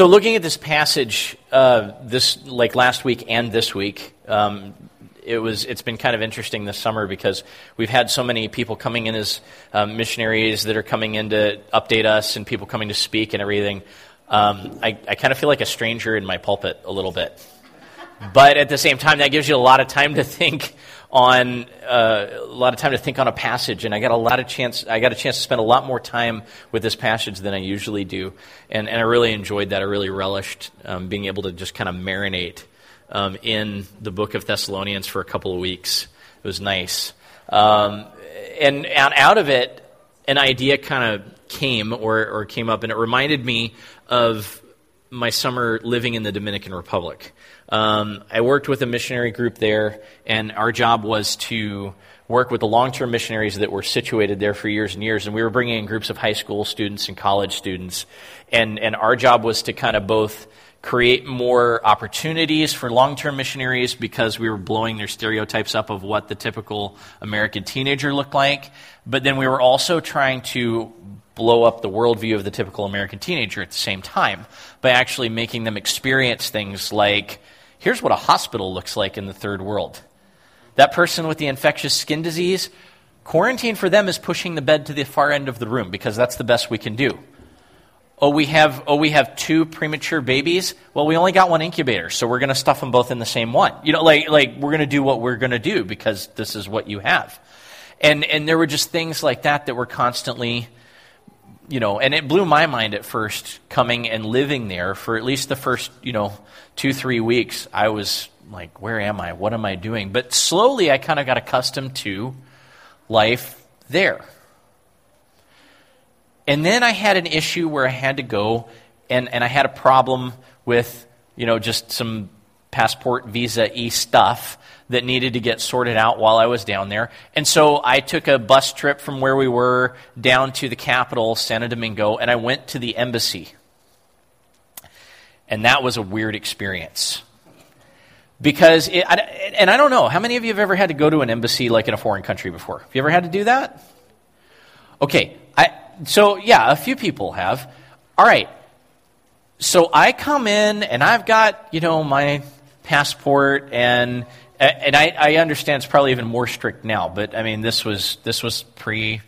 So, looking at this passage, uh, this like last week and this week, um, it was it's been kind of interesting this summer because we've had so many people coming in as um, missionaries that are coming in to update us, and people coming to speak and everything. Um, I, I kind of feel like a stranger in my pulpit a little bit, but at the same time, that gives you a lot of time to think on uh, a lot of time to think on a passage, and I got a lot of chance. I got a chance to spend a lot more time with this passage than I usually do, and, and I really enjoyed that. I really relished um, being able to just kind of marinate um, in the book of Thessalonians for a couple of weeks. It was nice, um, and, and out of it, an idea kind of came or, or came up, and it reminded me of my summer living in the Dominican Republic. Um, I worked with a missionary group there, and our job was to work with the long term missionaries that were situated there for years and years. And we were bringing in groups of high school students and college students. And, and our job was to kind of both create more opportunities for long term missionaries because we were blowing their stereotypes up of what the typical American teenager looked like. But then we were also trying to blow up the worldview of the typical American teenager at the same time by actually making them experience things like Here's what a hospital looks like in the third world. That person with the infectious skin disease, quarantine for them is pushing the bed to the far end of the room because that's the best we can do. Oh, we have oh we have two premature babies. Well, we only got one incubator, so we're going to stuff them both in the same one. You know, like like we're going to do what we're going to do because this is what you have. And and there were just things like that that were constantly you know, and it blew my mind at first coming and living there for at least the first, you know, two, three weeks. I was like, where am I? What am I doing? But slowly I kind of got accustomed to life there. And then I had an issue where I had to go, and, and I had a problem with, you know, just some passport, visa e stuff that needed to get sorted out while I was down there. And so I took a bus trip from where we were down to the capital, Santo Domingo, and I went to the embassy. And that was a weird experience. Because, it, I, and I don't know, how many of you have ever had to go to an embassy like in a foreign country before? Have you ever had to do that? Okay, I, so yeah, a few people have. All right, so I come in and I've got, you know, my passport and and I, I, understand it's probably even more strict now, but I mean, this was this was pre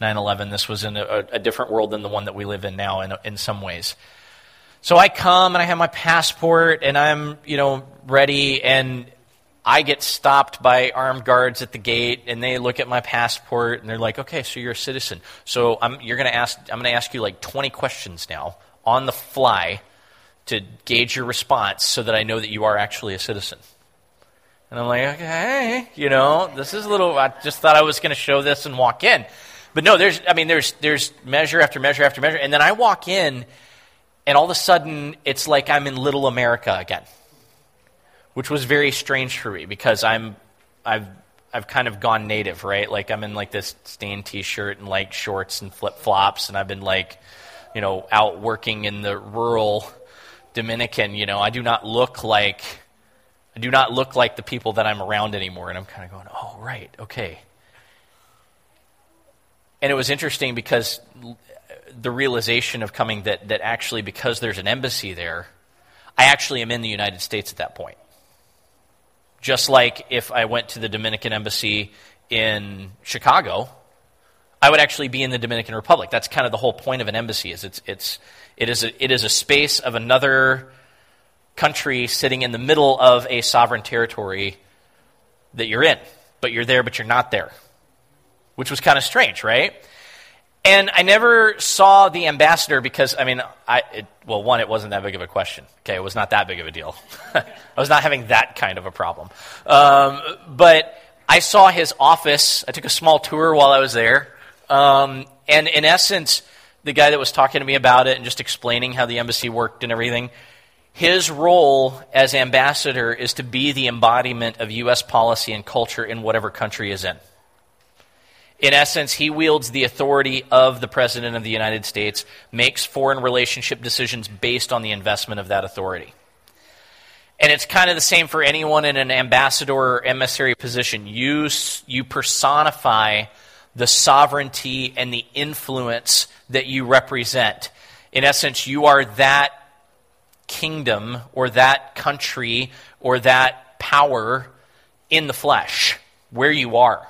9/11. This was in a, a, different world than the one that we live in now, in in some ways. So I come and I have my passport and I'm you know ready, and I get stopped by armed guards at the gate, and they look at my passport and they're like, "Okay, so you're a citizen. So I'm, you're going to ask. I'm going to ask you like 20 questions now on the fly." To gauge your response so that I know that you are actually a citizen. And I'm like, okay, you know, this is a little, I just thought I was going to show this and walk in. But no, there's, I mean, there's, there's measure after measure after measure. And then I walk in, and all of a sudden, it's like I'm in little America again, which was very strange for me because I'm, I've, I've kind of gone native, right? Like I'm in like this stained t-shirt and like shorts and flip flops, and I've been like, you know, out working in the rural Dominican. You know, I do not look like I do not look like the people that I'm around anymore. And I'm kind of going, oh, right, okay. And it was interesting because the realization of coming that, that actually, because there's an embassy there, I actually am in the United States at that point. Just like if I went to the Dominican embassy in Chicago, I would actually be in the Dominican Republic. That's kind of the whole point of an embassy is it's, it's, it, is a, it is a space of another country sitting in the middle of a sovereign territory that you're in, but you're there, but you're not there, which was kind of strange, right? And I never saw the ambassador because, I mean, I, it, well, one, it wasn't that big of a question. Okay, it was not that big of a deal. I was not having that kind of a problem. Um, but I saw his office. I took a small tour while I was there. Um, and in essence, the guy that was talking to me about it and just explaining how the embassy worked and everything, his role as ambassador is to be the embodiment of U.S. policy and culture in whatever country is in. In essence, he wields the authority of the President of the United States, makes foreign relationship decisions based on the investment of that authority. And it's kind of the same for anyone in an ambassador or emissary position. You, you personify the sovereignty and the influence that you represent. In essence, you are that kingdom or that country or that power in the flesh where you are.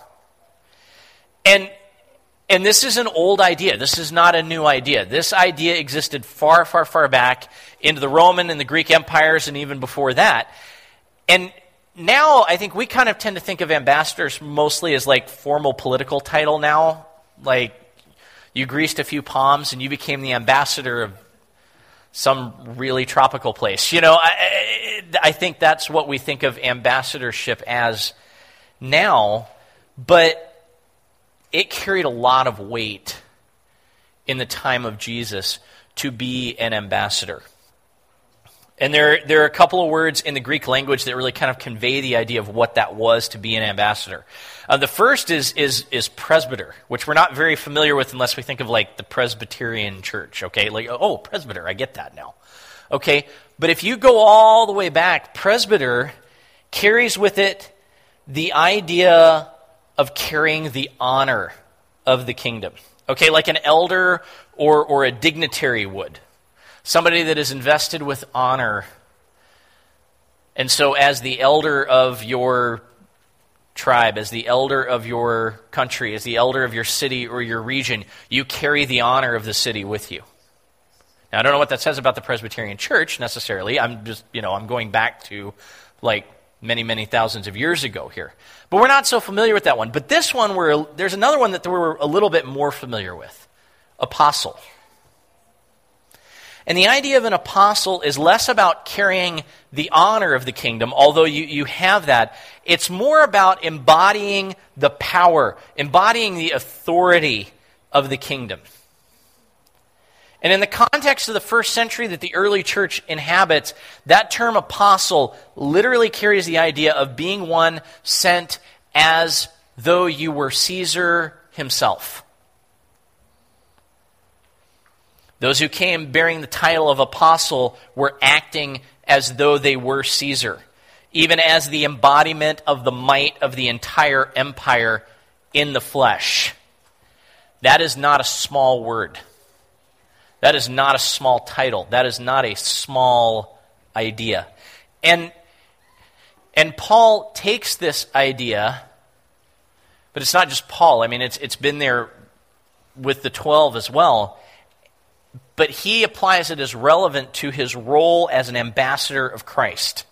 And and this is an old idea. This is not a new idea. This idea existed far, far, far back into the Roman and the Greek empires and even before that. And now I think we kind of tend to think of ambassadors mostly as like formal political title now. Like you greased a few palms and you became the ambassador of some really tropical place. You know, I, I think that's what we think of ambassadorship as now. But it carried a lot of weight in the time of Jesus to be an ambassador. And there, there are a couple of words in the Greek language that really kind of convey the idea of what that was to be an ambassador. Uh, the first is, is, is presbyter, which we're not very familiar with unless we think of like the Presbyterian church, okay? Like, oh, presbyter, I get that now. Okay? But if you go all the way back, presbyter carries with it the idea of carrying the honor of the kingdom. Okay, like an elder or, or a dignitary would. Somebody that is invested with honor. And so, as the elder of your tribe, as the elder of your country, as the elder of your city or your region, you carry the honor of the city with you. Now, I don't know what that says about the Presbyterian Church necessarily. I'm just, you know, I'm going back to like many, many thousands of years ago here. But we're not so familiar with that one. But this one, we're, there's another one that we're a little bit more familiar with apostle. And the idea of an apostle is less about carrying the honor of the kingdom, although you, you have that. It's more about embodying the power, embodying the authority of the kingdom. And in the context of the first century that the early church inhabits, that term apostle literally carries the idea of being one sent as though you were Caesar himself. Those who came bearing the title of apostle were acting as though they were Caesar, even as the embodiment of the might of the entire empire in the flesh. That is not a small word. That is not a small title. That is not a small idea. And, and Paul takes this idea, but it's not just Paul. I mean, it's, it's been there with the 12 as well. But he applies it as relevant to his role as an ambassador of Christ.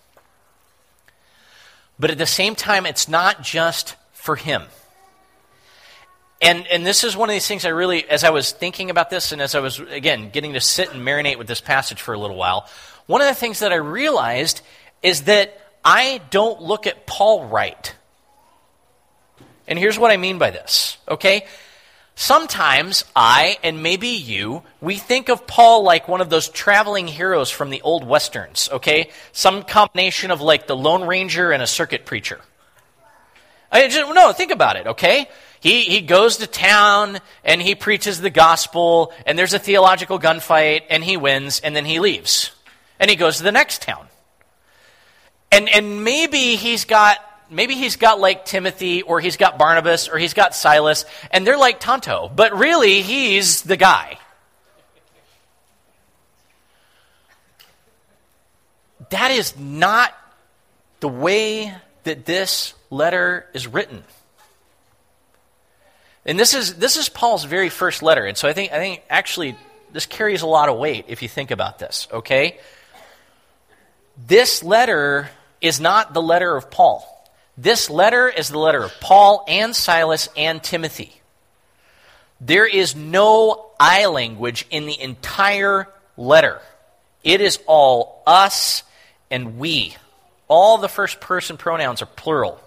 But at the same time, it's not just for him. And, and this is one of these things I really, as I was thinking about this and as I was, again, getting to sit and marinate with this passage for a little while, one of the things that I realized is that I don't look at Paul right. And here's what I mean by this, okay? Sometimes I, and maybe you, we think of Paul like one of those traveling heroes from the old westerns, okay? Some combination of like the Lone Ranger and a circuit preacher. I just, no, think about it, okay? He, he goes to town and he preaches the gospel, and there's a theological gunfight, and he wins, and then he leaves. And he goes to the next town. And, and maybe he's got maybe he's got like Timothy or he's got Barnabas or he's got Silas and they're like Tonto, but really he's the guy. That is not the way that this letter is written. And this is, this is Paul's very first letter. And so I think, I think actually this carries a lot of weight if you think about this, okay? This letter is not the letter of Paul. This letter is the letter of Paul and Silas and Timothy. There is no I language in the entire letter. It is all us and we. All the first person pronouns are plural.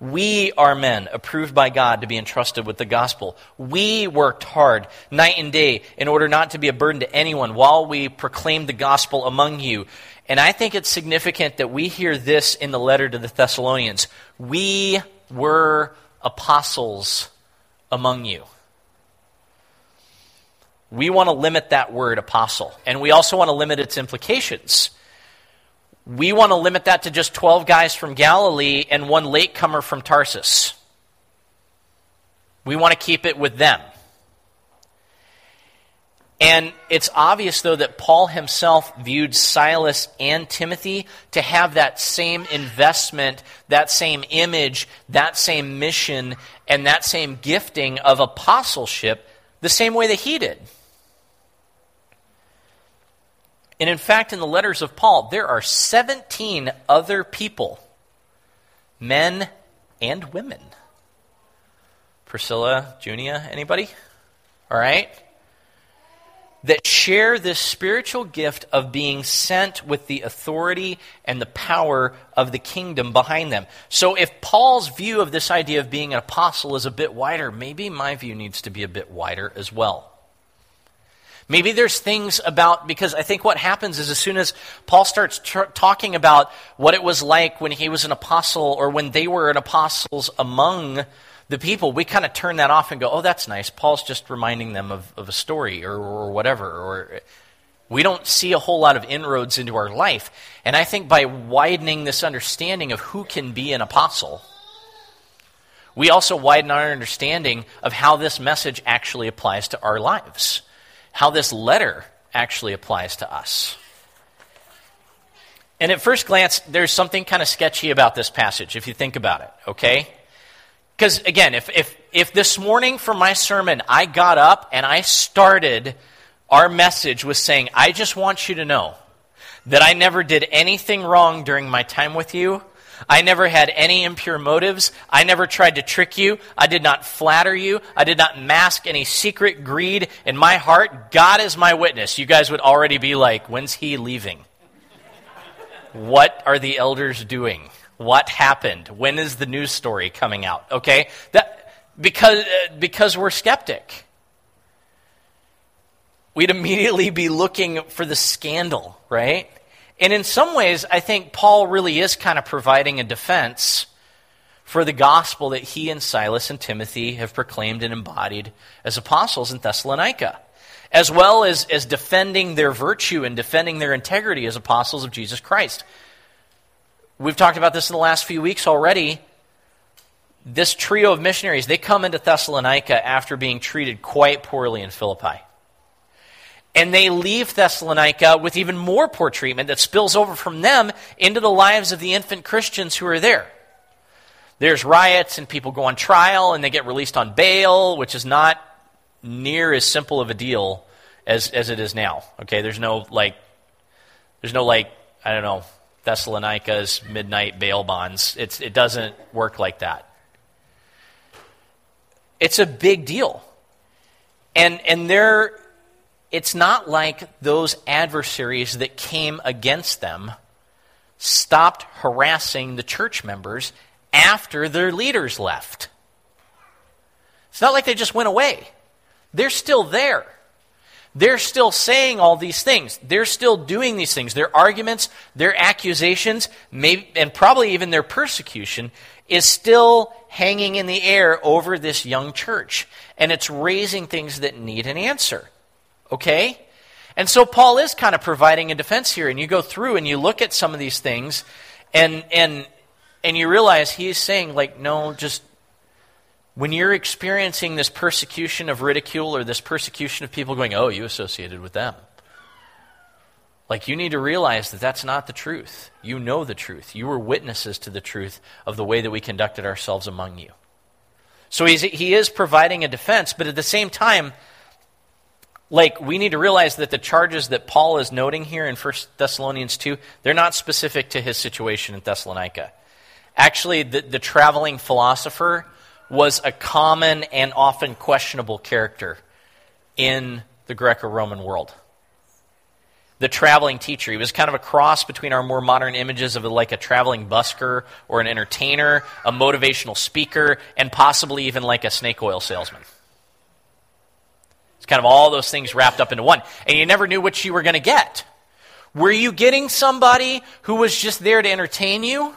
We are men approved by God to be entrusted with the gospel. We worked hard night and day in order not to be a burden to anyone while we proclaimed the gospel among you. And I think it's significant that we hear this in the letter to the Thessalonians. We were apostles among you. We want to limit that word apostle, and we also want to limit its implications we want to limit that to just 12 guys from Galilee and one latecomer from Tarsus. We want to keep it with them. And it's obvious, though, that Paul himself viewed Silas and Timothy to have that same investment, that same image, that same mission, and that same gifting of apostleship the same way that he did. And in fact, in the letters of Paul, there are 17 other people, men and women. Priscilla, Junia, anybody? All right? That share this spiritual gift of being sent with the authority and the power of the kingdom behind them. So, if Paul's view of this idea of being an apostle is a bit wider, maybe my view needs to be a bit wider as well. Maybe there's things about, because I think what happens is as soon as Paul starts tr- talking about what it was like when he was an apostle or when they were an apostles among the people, we kind of turn that off and go, oh, that's nice. Paul's just reminding them of, of a story or, or whatever. Or we don't see a whole lot of inroads into our life. And I think by widening this understanding of who can be an apostle, we also widen our understanding of how this message actually applies to our lives how this letter actually applies to us. And at first glance, there's something kind of sketchy about this passage, if you think about it, okay? Because again, if, if, if this morning for my sermon I got up and I started our message with saying, I just want you to know that I never did anything wrong during my time with you, I never had any impure motives. I never tried to trick you. I did not flatter you. I did not mask any secret greed in my heart. God is my witness. You guys would already be like, when's he leaving? what are the elders doing? What happened? When is the news story coming out? Okay? That, because, uh, because we're skeptic. We'd immediately be looking for the scandal, right? And in some ways, I think Paul really is kind of providing a defense for the gospel that he and Silas and Timothy have proclaimed and embodied as apostles in Thessalonica, as well as, as defending their virtue and defending their integrity as apostles of Jesus Christ. We've talked about this in the last few weeks already. This trio of missionaries, they come into Thessalonica after being treated quite poorly in Philippi. And they leave Thessalonica with even more poor treatment that spills over from them into the lives of the infant Christians who are there. There's riots and people go on trial and they get released on bail, which is not near as simple of a deal as, as it is now. Okay, there's no like, there's no like, I don't know, Thessalonica's midnight bail bonds. It's, it doesn't work like that. It's a big deal. And, and they're it's not like those adversaries that came against them stopped harassing the church members after their leaders left. It's not like they just went away. They're still there. They're still saying all these things. They're still doing these things. Their arguments, their accusations, maybe, and probably even their persecution is still hanging in the air over this young church. And it's raising things that need an answer. Okay? And so Paul is kind of providing a defense here. And you go through and you look at some of these things and, and, and you realize he's saying, like, no, just when you're experiencing this persecution of ridicule or this persecution of people going, oh, you associated with them. Like, you need to realize that that's not the truth. You know the truth. You were witnesses to the truth of the way that we conducted ourselves among you. So he's, he is providing a defense, but at the same time, like we need to realize that the charges that Paul is noting here in 1 Thessalonians 2, they're not specific to his situation in Thessalonica. Actually, the, the traveling philosopher was a common and often questionable character in the Greco Roman world. The traveling teacher. He was kind of a cross between our more modern images of like a traveling busker or an entertainer, a motivational speaker, and possibly even like a snake oil salesman. It's kind of all those things wrapped up into one. And you never knew what you were going to get. Were you getting somebody who was just there to entertain you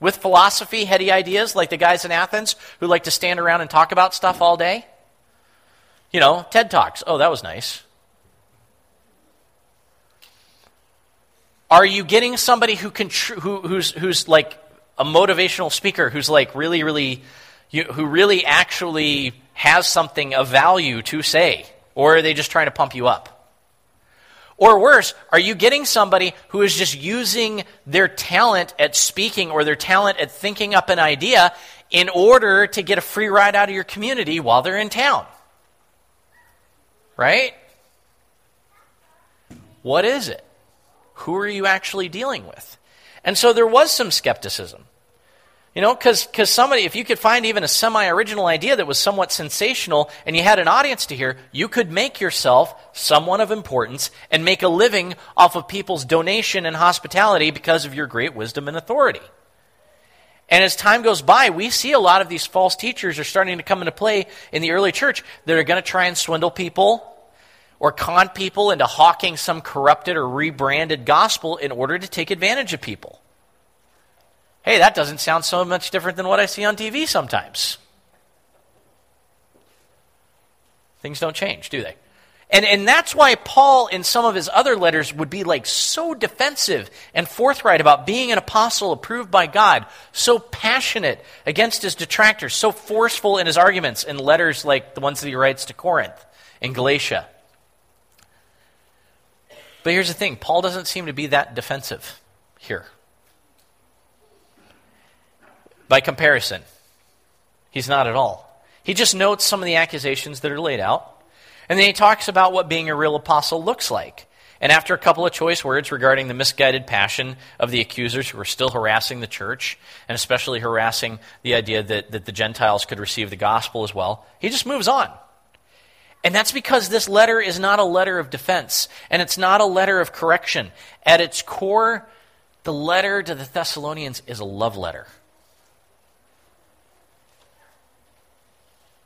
with philosophy, heady ideas, like the guys in Athens who like to stand around and talk about stuff all day? You know, TED Talks. Oh, that was nice. Are you getting somebody who can tr- who, who's who's like a motivational speaker who's like really really you, who really actually has something of value to say? Or are they just trying to pump you up? Or worse, are you getting somebody who is just using their talent at speaking or their talent at thinking up an idea in order to get a free ride out of your community while they're in town? Right? What is it? Who are you actually dealing with? And so there was some skepticism. You know, because somebody, if you could find even a semi original idea that was somewhat sensational and you had an audience to hear, you could make yourself someone of importance and make a living off of people's donation and hospitality because of your great wisdom and authority. And as time goes by, we see a lot of these false teachers are starting to come into play in the early church that are going to try and swindle people or con people into hawking some corrupted or rebranded gospel in order to take advantage of people. Hey, that doesn't sound so much different than what I see on TV sometimes. Things don't change, do they? And, and that's why Paul, in some of his other letters, would be like so defensive and forthright about being an apostle approved by God, so passionate against his detractors, so forceful in his arguments in letters like the ones that he writes to Corinth and Galatia. But here's the thing Paul doesn't seem to be that defensive here. By comparison, he's not at all. He just notes some of the accusations that are laid out, and then he talks about what being a real apostle looks like. And after a couple of choice words regarding the misguided passion of the accusers who are still harassing the church, and especially harassing the idea that, that the Gentiles could receive the gospel as well, he just moves on. And that's because this letter is not a letter of defense, and it's not a letter of correction. At its core, the letter to the Thessalonians is a love letter.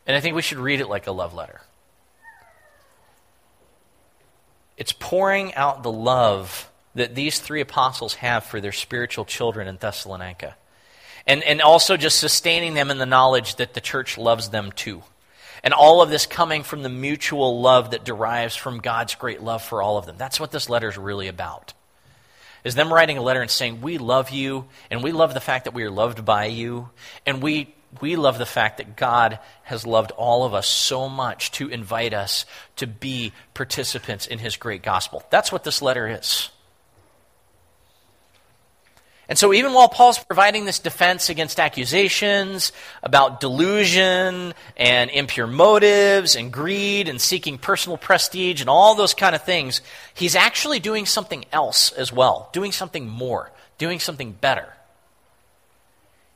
And I think we should read it like a love letter. It's pouring out the love that these three apostles have for their spiritual children in Thessalonica. And, and also just sustaining them in the knowledge that the church loves them too. And all of this coming from the mutual love that derives from God's great love for all of them. That's what this letter is really about. Is them writing a letter and saying, We love you, and we love the fact that we are loved by you, and we we love the fact that God has loved all of us so much to invite us to be participants in his great gospel. That's what this letter is. And so, even while Paul's providing this defense against accusations about delusion and impure motives and greed and seeking personal prestige and all those kind of things, he's actually doing something else as well, doing something more, doing something better.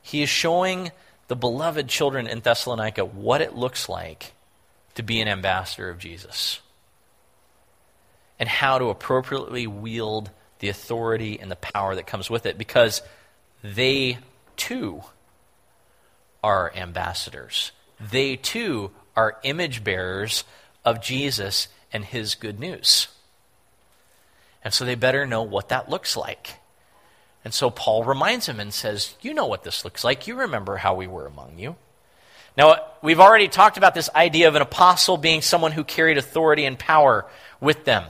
He is showing the beloved children in Thessalonica what it looks like to be an ambassador of Jesus and how to appropriately wield the authority and the power that comes with it because they too are ambassadors. They too are image bearers of Jesus and his good news. And so they better know what that looks like. And so Paul reminds him and says, You know what this looks like. You remember how we were among you. Now, we've already talked about this idea of an apostle being someone who carried authority and power with them.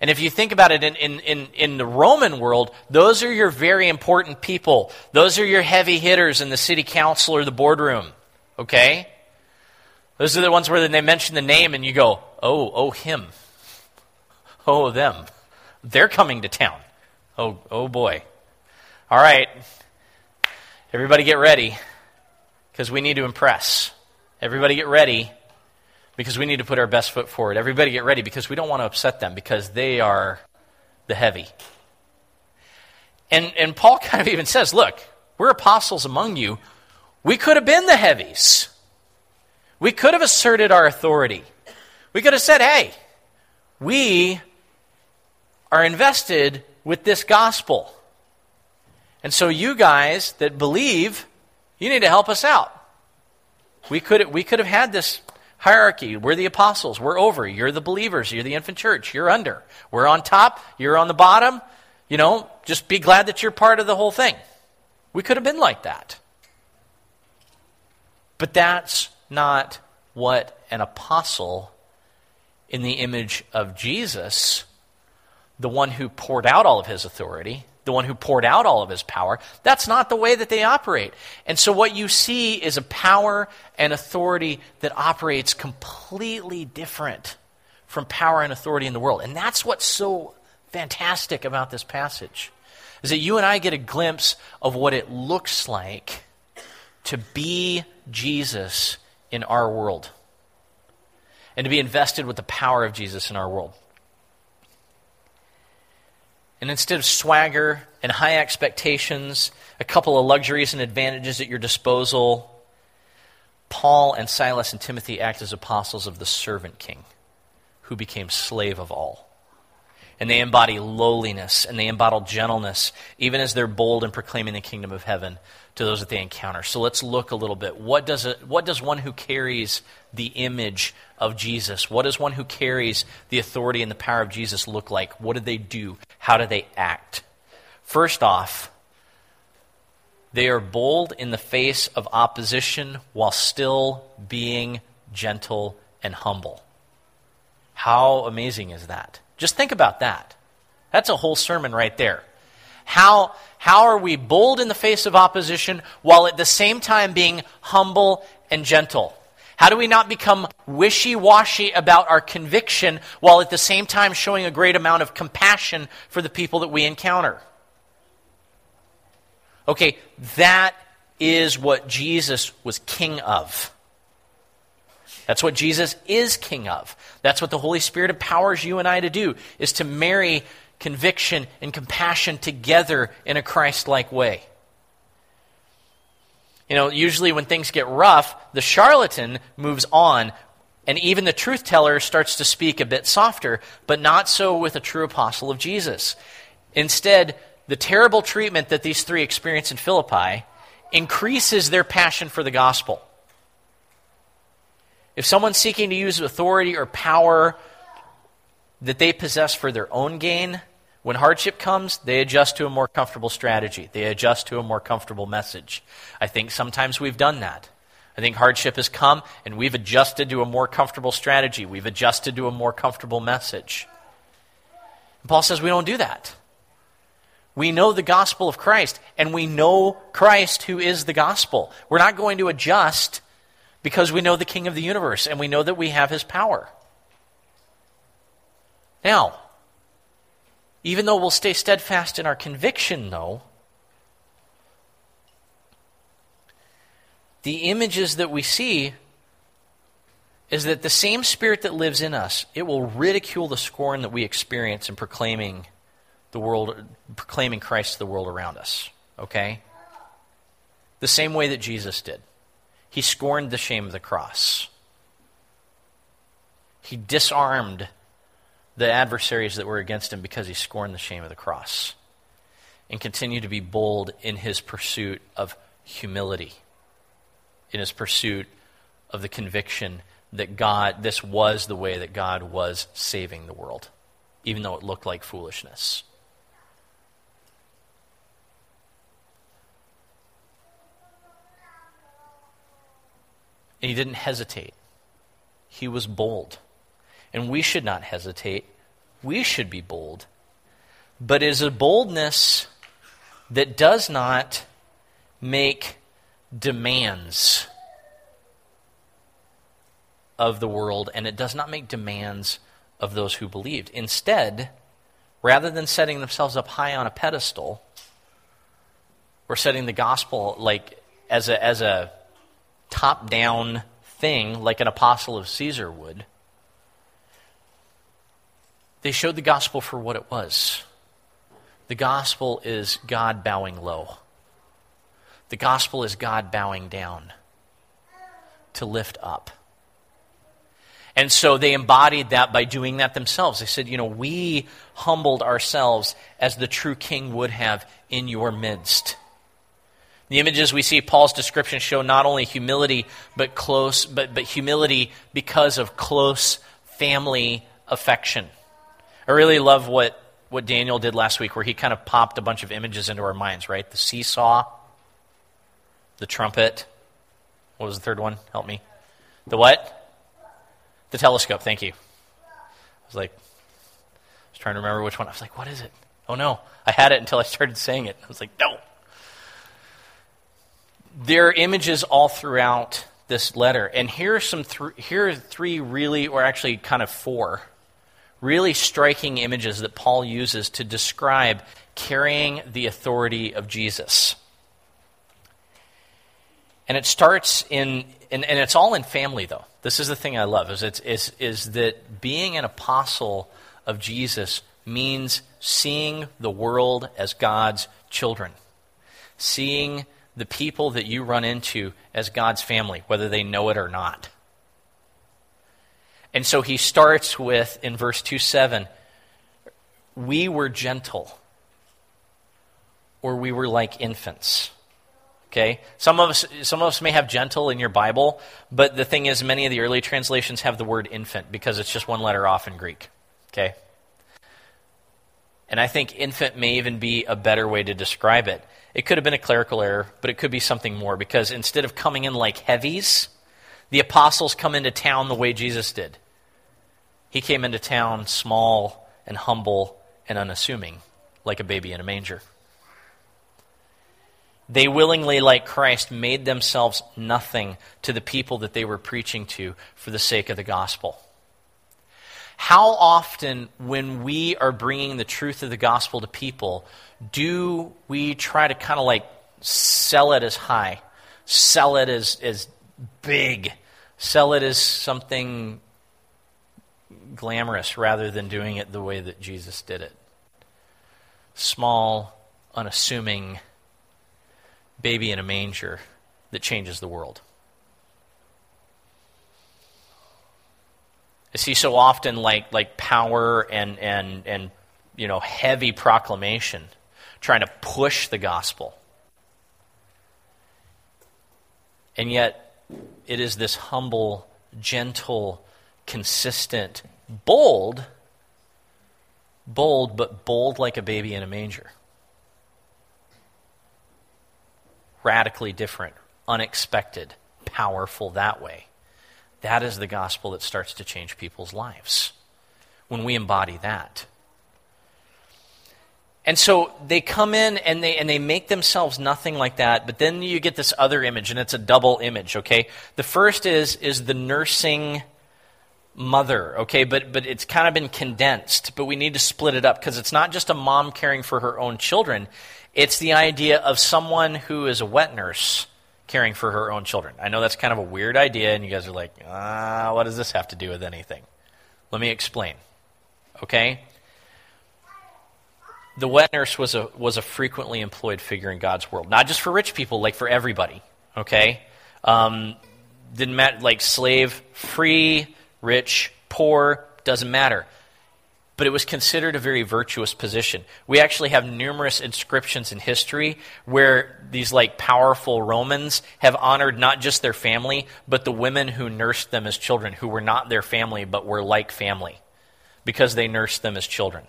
And if you think about it in, in, in, in, the Roman world, those are your very important people. Those are your heavy hitters in the city council or the boardroom. Okay? Those are the ones where they mention the name and you go, oh, oh, him. Oh, them. They're coming to town. Oh, oh boy. All right. Everybody get ready because we need to impress. Everybody get ready because we need to put our best foot forward. Everybody get ready because we don't want to upset them because they are the heavy. And, and Paul kind of even says, look, we're apostles among you. We could have been the heavies. We could have asserted our authority. We could have said, hey, we are invested with this gospel. And so, you guys that believe, you need to help us out. We could, we could have had this hierarchy. We're the apostles. We're over. You're the believers. You're the infant church. You're under. We're on top. You're on the bottom. You know, just be glad that you're part of the whole thing. We could have been like that. But that's not what an apostle in the image of Jesus, the one who poured out all of his authority, the one who poured out all of his power. That's not the way that they operate. And so what you see is a power and authority that operates completely different from power and authority in the world. And that's what's so fantastic about this passage. Is that you and I get a glimpse of what it looks like to be Jesus in our world and to be invested with the power of Jesus in our world. And instead of swagger and high expectations, a couple of luxuries and advantages at your disposal, Paul and Silas and Timothy act as apostles of the servant king who became slave of all. And they embody lowliness and they embody gentleness, even as they're bold in proclaiming the kingdom of heaven to those that they encounter. So let's look a little bit. What does, it, what does one who carries the image of Jesus, what does one who carries the authority and the power of Jesus look like? What do they do? How do they act? First off, they are bold in the face of opposition while still being gentle and humble. How amazing is that? Just think about that. That's a whole sermon right there. How, how are we bold in the face of opposition while at the same time being humble and gentle? How do we not become wishy washy about our conviction while at the same time showing a great amount of compassion for the people that we encounter? Okay, that is what Jesus was king of. That's what Jesus is king of. That's what the Holy Spirit empowers you and I to do, is to marry conviction and compassion together in a Christ like way. You know, usually when things get rough, the charlatan moves on, and even the truth teller starts to speak a bit softer, but not so with a true apostle of Jesus. Instead, the terrible treatment that these three experience in Philippi increases their passion for the gospel. If someone's seeking to use authority or power that they possess for their own gain, when hardship comes, they adjust to a more comfortable strategy. They adjust to a more comfortable message. I think sometimes we've done that. I think hardship has come and we've adjusted to a more comfortable strategy. We've adjusted to a more comfortable message. And Paul says we don't do that. We know the gospel of Christ, and we know Christ who is the gospel. We're not going to adjust because we know the King of the universe and we know that we have his power. Now, even though we'll stay steadfast in our conviction, though, the images that we see is that the same spirit that lives in us, it will ridicule the scorn that we experience in proclaiming the world, proclaiming Christ to the world around us. Okay? The same way that Jesus did. He scorned the shame of the cross. He disarmed the adversaries that were against him because he scorned the shame of the cross. And continued to be bold in his pursuit of humility, in his pursuit of the conviction that God, this was the way that God was saving the world, even though it looked like foolishness. And he didn't hesitate. He was bold. And we should not hesitate. We should be bold. But it is a boldness that does not make demands of the world, and it does not make demands of those who believed. Instead, rather than setting themselves up high on a pedestal, or setting the gospel like as a, as a top down thing like an apostle of Caesar would. They showed the gospel for what it was. The gospel is God bowing low. The gospel is God bowing down to lift up. And so they embodied that by doing that themselves. They said, you know, we humbled ourselves as the true king would have in your midst. The images we see Paul's description show not only humility, but close, but, but humility because of close family affection. I really love what, what Daniel did last week, where he kind of popped a bunch of images into our minds, right? The seesaw, the trumpet. What was the third one? Help me. The what? The telescope. Thank you. I was like, I was trying to remember which one. I was like, what is it? Oh no. I had it until I started saying it. I was like, no. There are images all throughout this letter. And here are, some th- here are three really, or actually kind of four, really striking images that Paul uses to describe carrying the authority of Jesus. And it starts in, and, and it's all in family, though. This is the thing I love, is, it's, is, is that being an apostle of Jesus means seeing the world as God's children, seeing the people that you run into as God's family, whether they know it or not. And so he starts with, in verse 2 7, we were gentle, or we were like infants. Okay? Some of, us, some of us may have gentle in your Bible, but the thing is, many of the early translations have the word infant because it's just one letter off in Greek. Okay? And I think infant may even be a better way to describe it. It could have been a clerical error, but it could be something more because instead of coming in like heavies, the apostles come into town the way Jesus did. He came into town small and humble and unassuming, like a baby in a manger. They willingly, like Christ, made themselves nothing to the people that they were preaching to for the sake of the gospel. How often, when we are bringing the truth of the gospel to people, do we try to kind of like sell it as high, sell it as, as big, sell it as something glamorous rather than doing it the way that Jesus did it? Small, unassuming baby in a manger that changes the world. I see so often like like power and and and you know heavy proclamation trying to push the gospel. And yet it is this humble, gentle, consistent, bold, bold, but bold like a baby in a manger. Radically different, unexpected, powerful that way. That is the gospel that starts to change people's lives when we embody that. And so they come in and they and they make themselves nothing like that, but then you get this other image and it's a double image, okay? The first is is the nursing mother, okay? But but it's kind of been condensed, but we need to split it up because it's not just a mom caring for her own children. It's the idea of someone who is a wet nurse caring for her own children. I know that's kind of a weird idea, and you guys are like, ah, what does this have to do with anything? Let me explain. Okay? The wet nurse was a, was a frequently employed figure in God's world, not just for rich people, like for everybody. Okay? Um, didn't matter, like slave, free, rich, poor, doesn't matter but it was considered a very virtuous position. We actually have numerous inscriptions in history where these like powerful Romans have honored not just their family, but the women who nursed them as children, who were not their family but were like family because they nursed them as children.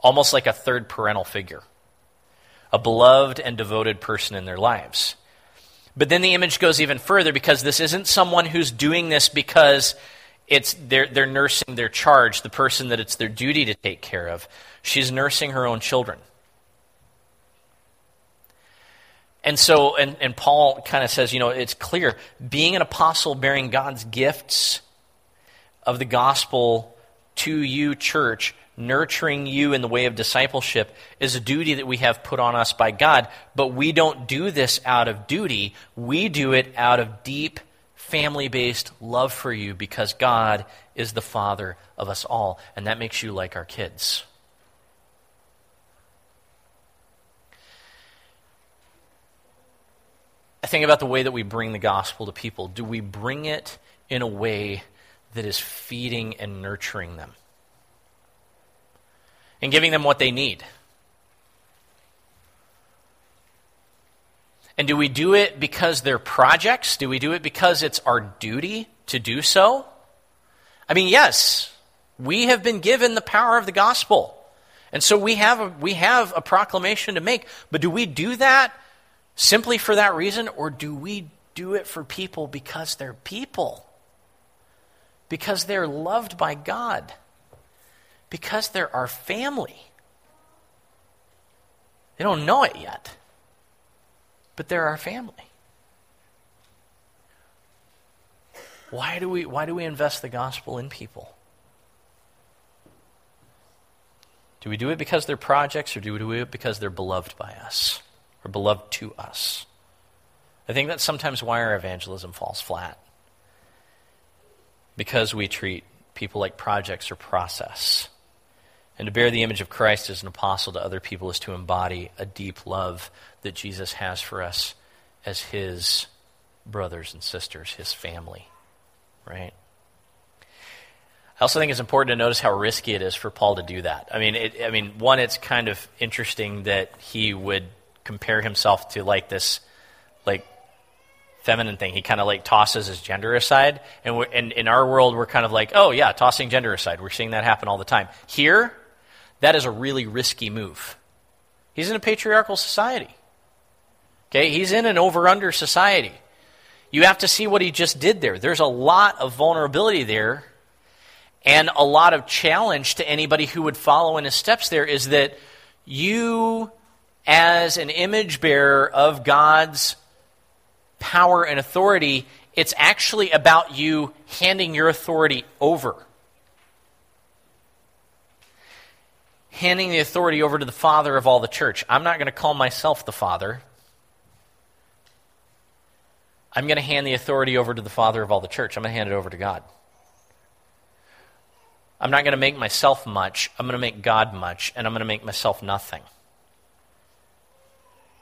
Almost like a third parental figure. A beloved and devoted person in their lives. But then the image goes even further because this isn't someone who's doing this because it's they're, they're nursing their charge, the person that it's their duty to take care of. She's nursing her own children. And so, and, and Paul kind of says, you know, it's clear being an apostle bearing God's gifts of the gospel to you, church, nurturing you in the way of discipleship is a duty that we have put on us by God. But we don't do this out of duty, we do it out of deep family based love for you because God is the Father of us all, and that makes you like our kids. I think about the way that we bring the gospel to people. Do we bring it in a way that is feeding and nurturing them? And giving them what they need? And do we do it because they're projects? Do we do it because it's our duty to do so? I mean, yes, we have been given the power of the gospel. And so we have a, we have a proclamation to make. But do we do that simply for that reason, or do we do it for people because they're people? Because they're loved by God? Because they're our family? They don't know it yet but they're our family. Why do we, why do we invest the gospel in people? Do we do it because they're projects, or do we do it because they're beloved by us, or beloved to us? I think that's sometimes why our evangelism falls flat. Because we treat people like projects or process. And to bear the image of Christ as an apostle to other people is to embody a deep love that Jesus has for us as his brothers and sisters, his family. Right? I also think it's important to notice how risky it is for Paul to do that. I mean, it, I mean, one, it's kind of interesting that he would compare himself to like this, like feminine thing. He kind of like tosses his gender aside, and, and in our world, we're kind of like, oh yeah, tossing gender aside. We're seeing that happen all the time. Here, that is a really risky move. He's in a patriarchal society. Okay, he's in an over-under society. You have to see what he just did there. There's a lot of vulnerability there and a lot of challenge to anybody who would follow in his steps there is that you, as an image bearer of God's power and authority, it's actually about you handing your authority over. Handing the authority over to the Father of all the church. I'm not going to call myself the Father. I'm going to hand the authority over to the Father of all the church. I'm going to hand it over to God. I'm not going to make myself much. I'm going to make God much, and I'm going to make myself nothing.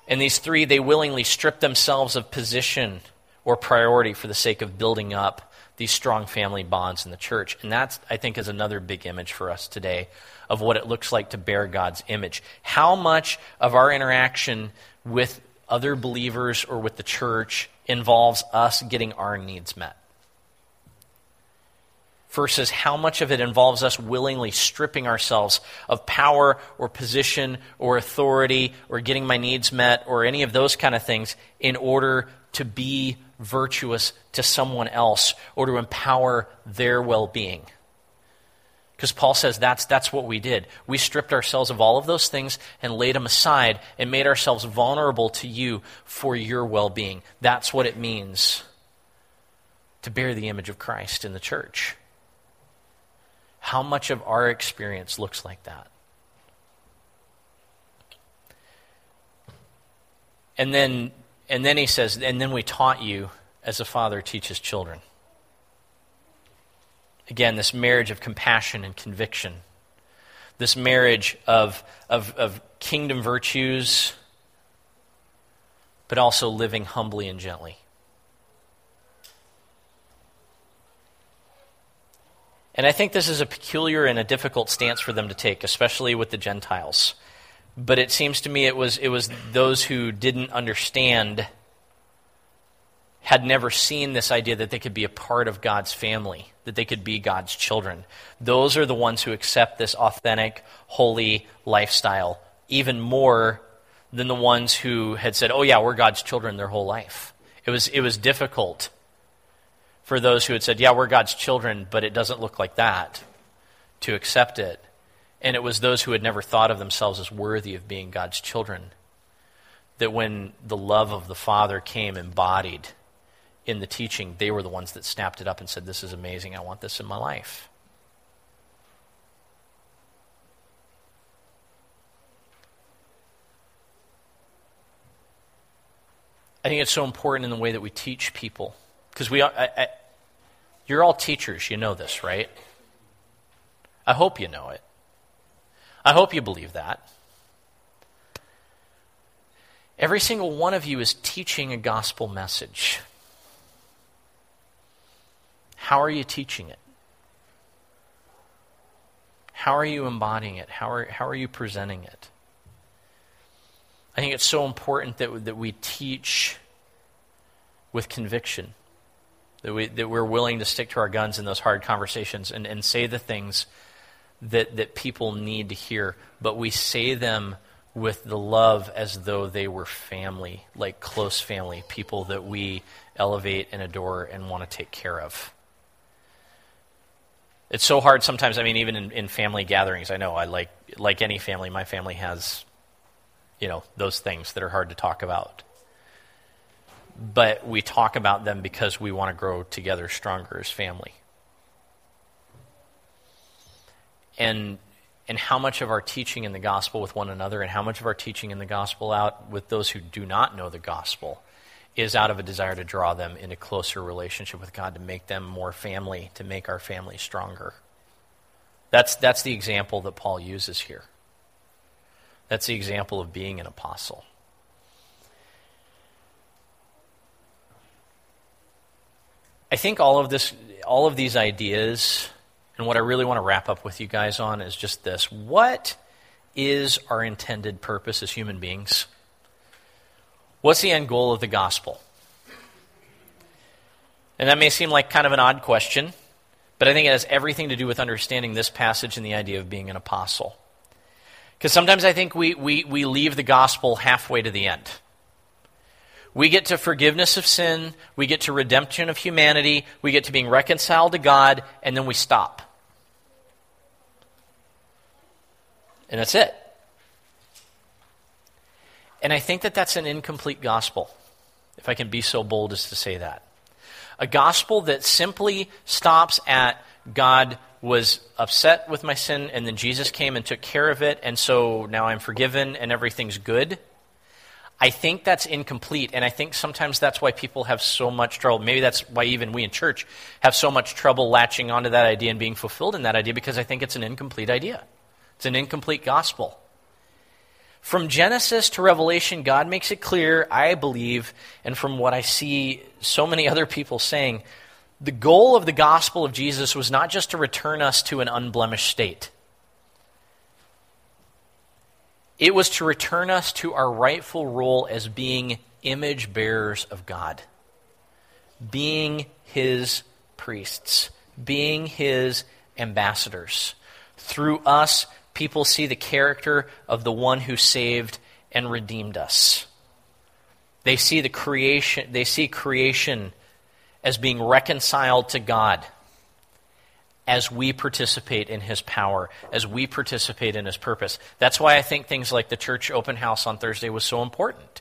And these three, they willingly strip themselves of position or priority for the sake of building up these strong family bonds in the church. And that, I think, is another big image for us today of what it looks like to bear God's image. How much of our interaction with other believers or with the church involves us getting our needs met? versus how much of it involves us willingly stripping ourselves of power or position or authority or getting my needs met or any of those kind of things in order to be virtuous to someone else or to empower their well being. Because Paul says that's, that's what we did. We stripped ourselves of all of those things and laid them aside and made ourselves vulnerable to you for your well being. That's what it means to bear the image of Christ in the church how much of our experience looks like that. And then, and then he says, and then we taught you as a father teaches children. Again, this marriage of compassion and conviction, this marriage of, of, of kingdom virtues, but also living humbly and gently. And I think this is a peculiar and a difficult stance for them to take, especially with the Gentiles. But it seems to me it was, it was those who didn't understand, had never seen this idea that they could be a part of God's family, that they could be God's children. Those are the ones who accept this authentic, holy lifestyle even more than the ones who had said, oh, yeah, we're God's children their whole life. It was, it was difficult for those who had said, Yeah, we're God's children, but it doesn't look like that, to accept it. And it was those who had never thought of themselves as worthy of being God's children that when the love of the Father came embodied in the teaching, they were the ones that snapped it up and said, This is amazing. I want this in my life. I think it's so important in the way that we teach people because we, I, I, you're all teachers. You know this, right? I hope you know it. I hope you believe that. Every single one of you is teaching a gospel message. How are you teaching it? How are you embodying it? How are, how are you presenting it? I think it's so important that, that we teach with conviction that, we, that we're willing to stick to our guns in those hard conversations and, and say the things that, that people need to hear, but we say them with the love as though they were family, like close family, people that we elevate and adore and want to take care of. It's so hard sometimes. I mean, even in, in family gatherings, I know I like like any family. My family has, you know, those things that are hard to talk about but we talk about them because we want to grow together stronger as family. And and how much of our teaching in the gospel with one another and how much of our teaching in the gospel out with those who do not know the gospel is out of a desire to draw them into closer relationship with God, to make them more family, to make our family stronger. That's, that's the example that Paul uses here. That's the example of being an apostle. I think all of this, all of these ideas, and what I really want to wrap up with you guys on is just this: what is our intended purpose as human beings? What's the end goal of the gospel? And that may seem like kind of an odd question, but I think it has everything to do with understanding this passage and the idea of being an apostle. Because sometimes I think we, we, we leave the gospel halfway to the end. We get to forgiveness of sin, we get to redemption of humanity, we get to being reconciled to God, and then we stop. And that's it. And I think that that's an incomplete gospel, if I can be so bold as to say that. A gospel that simply stops at God was upset with my sin, and then Jesus came and took care of it, and so now I'm forgiven and everything's good. I think that's incomplete, and I think sometimes that's why people have so much trouble. Maybe that's why even we in church have so much trouble latching onto that idea and being fulfilled in that idea because I think it's an incomplete idea. It's an incomplete gospel. From Genesis to Revelation, God makes it clear, I believe, and from what I see so many other people saying, the goal of the gospel of Jesus was not just to return us to an unblemished state. It was to return us to our rightful role as being image bearers of God, being His priests, being His ambassadors. Through us, people see the character of the one who saved and redeemed us. They see the creation, they see creation as being reconciled to God as we participate in his power, as we participate in his purpose. That's why I think things like the church open house on Thursday was so important.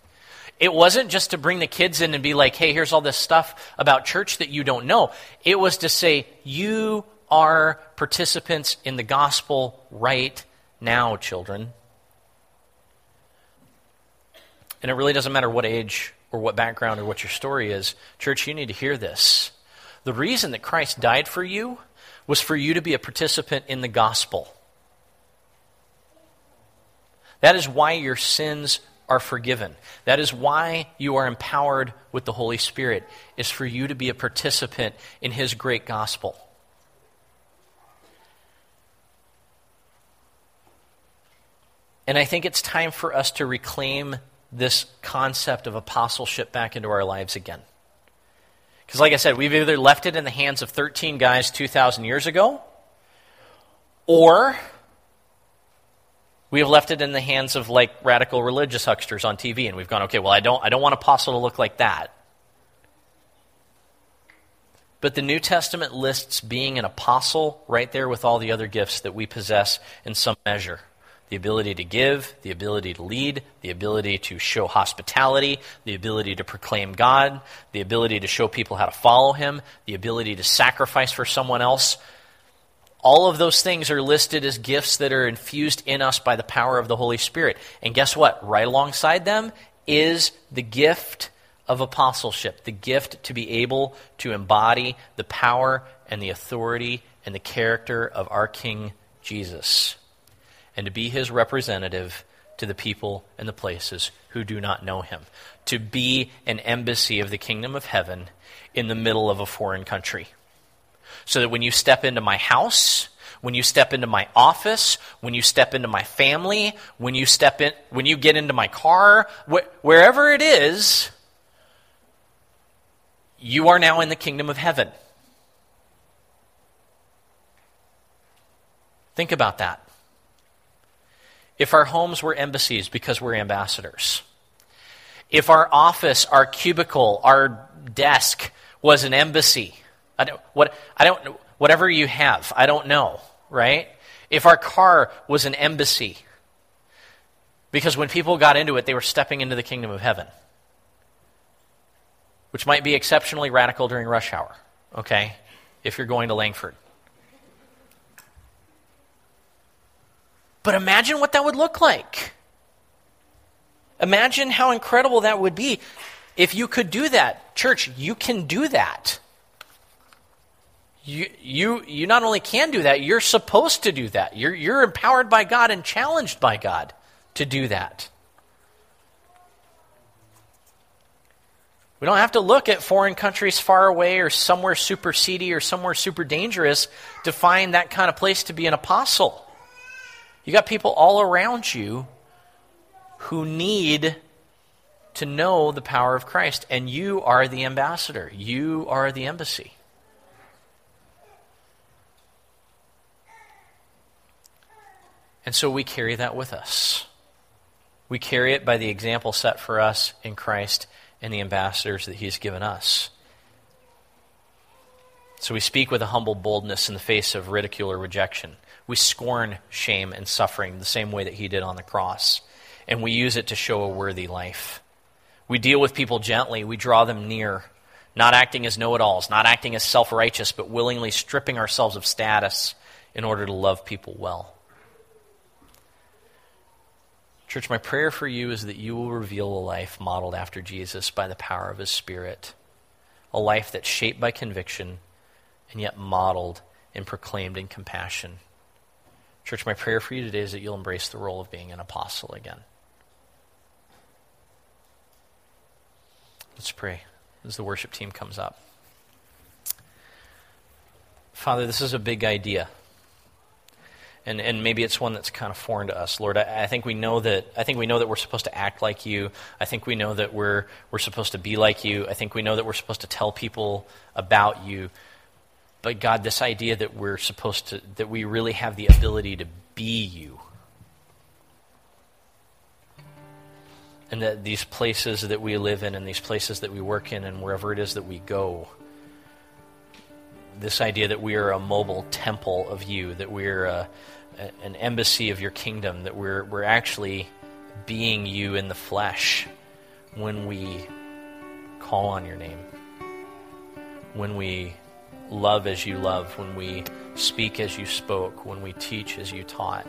It wasn't just to bring the kids in and be like, hey, here's all this stuff about church that you don't know. It was to say, you are participants in the gospel right now, children. And it really doesn't matter what age or what background or what your story is. Church, you need to hear this. The reason that Christ died for you was for you to be a participant in the gospel. That is why your sins are forgiven. That is why you are empowered with the Holy Spirit, is for you to be a participant in His great gospel. And I think it's time for us to reclaim this concept of apostleship back into our lives again. Because, like I said, we've either left it in the hands of 13 guys 2,000 years ago, or we have left it in the hands of like radical religious hucksters on TV, and we've gone, okay, well, I don't, I don't want apostle to look like that. But the New Testament lists being an apostle right there with all the other gifts that we possess in some measure the ability to give, the ability to lead, the ability to show hospitality, the ability to proclaim God, the ability to show people how to follow Him, the ability to sacrifice for someone else. All of those things are listed as gifts that are infused in us by the power of the Holy Spirit. And guess what? Right alongside them is the gift of apostleship, the gift to be able to embody the power and the authority and the character of our King Jesus and to be his representative to the people and the places who do not know him. To be an embassy of the kingdom of heaven in the middle of a foreign country. So that when you step into my house, when you step into my office, when you step into my family, when you step in, when you get into my car, wh- wherever it is, you are now in the kingdom of heaven. Think about that if our homes were embassies because we're ambassadors, if our office, our cubicle, our desk was an embassy, I don't, what, I don't, whatever you have, I don't know, right? If our car was an embassy, because when people got into it, they were stepping into the kingdom of heaven, which might be exceptionally radical during rush hour, okay, if you're going to Langford. But imagine what that would look like. Imagine how incredible that would be if you could do that. Church, you can do that. You, you, you not only can do that, you're supposed to do that. You're, you're empowered by God and challenged by God to do that. We don't have to look at foreign countries far away or somewhere super seedy or somewhere super dangerous to find that kind of place to be an apostle. You got people all around you who need to know the power of Christ, and you are the ambassador. You are the embassy. And so we carry that with us. We carry it by the example set for us in Christ and the ambassadors that He's given us. So we speak with a humble boldness in the face of ridicule or rejection. We scorn shame and suffering the same way that He did on the cross. And we use it to show a worthy life. We deal with people gently, we draw them near, not acting as know it alls, not acting as self righteous, but willingly stripping ourselves of status in order to love people well. Church, my prayer for you is that you will reveal a life modeled after Jesus by the power of his Spirit. A life that's shaped by conviction and yet modeled and proclaimed in compassion. Church, my prayer for you today is that you'll embrace the role of being an apostle again. Let's pray as the worship team comes up. Father, this is a big idea and, and maybe it's one that's kind of foreign to us. Lord, I, I, think we know that I think we know that we're supposed to act like you. I think we know that we're we're supposed to be like you. I think we know that we're supposed to tell people about you. But God, this idea that we're supposed to that we really have the ability to be you. And that these places that we live in and these places that we work in and wherever it is that we go, this idea that we are a mobile temple of you, that we're a, an embassy of your kingdom, that we're, we're actually being you in the flesh when we call on your name, when we love as you love, when we speak as you spoke, when we teach as you taught,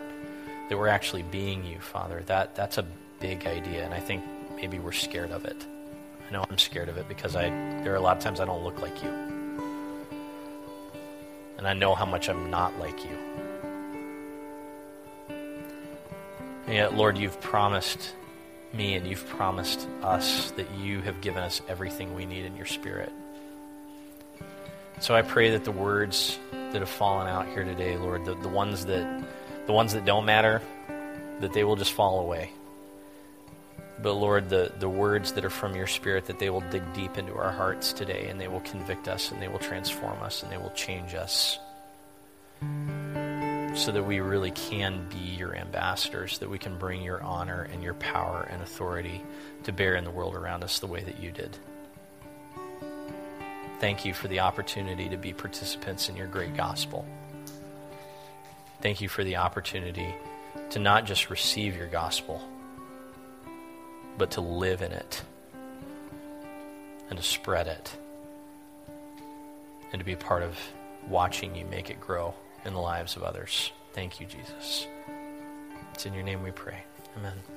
that we're actually being you, Father. That, that's a big idea, and I think maybe we're scared of it. I know I'm scared of it because I, there are a lot of times I don't look like you. And I know how much I'm not like you. And yet, Lord, you've promised me and you've promised us that you have given us everything we need in your spirit. So I pray that the words that have fallen out here today, Lord, the, the ones that the ones that don't matter, that they will just fall away. But Lord, the, the words that are from your spirit, that they will dig deep into our hearts today and they will convict us and they will transform us and they will change us so that we really can be your ambassadors, that we can bring your honor and your power and authority to bear in the world around us the way that you did. Thank you for the opportunity to be participants in your great gospel. Thank you for the opportunity to not just receive your gospel, but to live in it and to spread it and to be part of watching you make it grow in the lives of others. Thank you, Jesus. It's in your name we pray. Amen.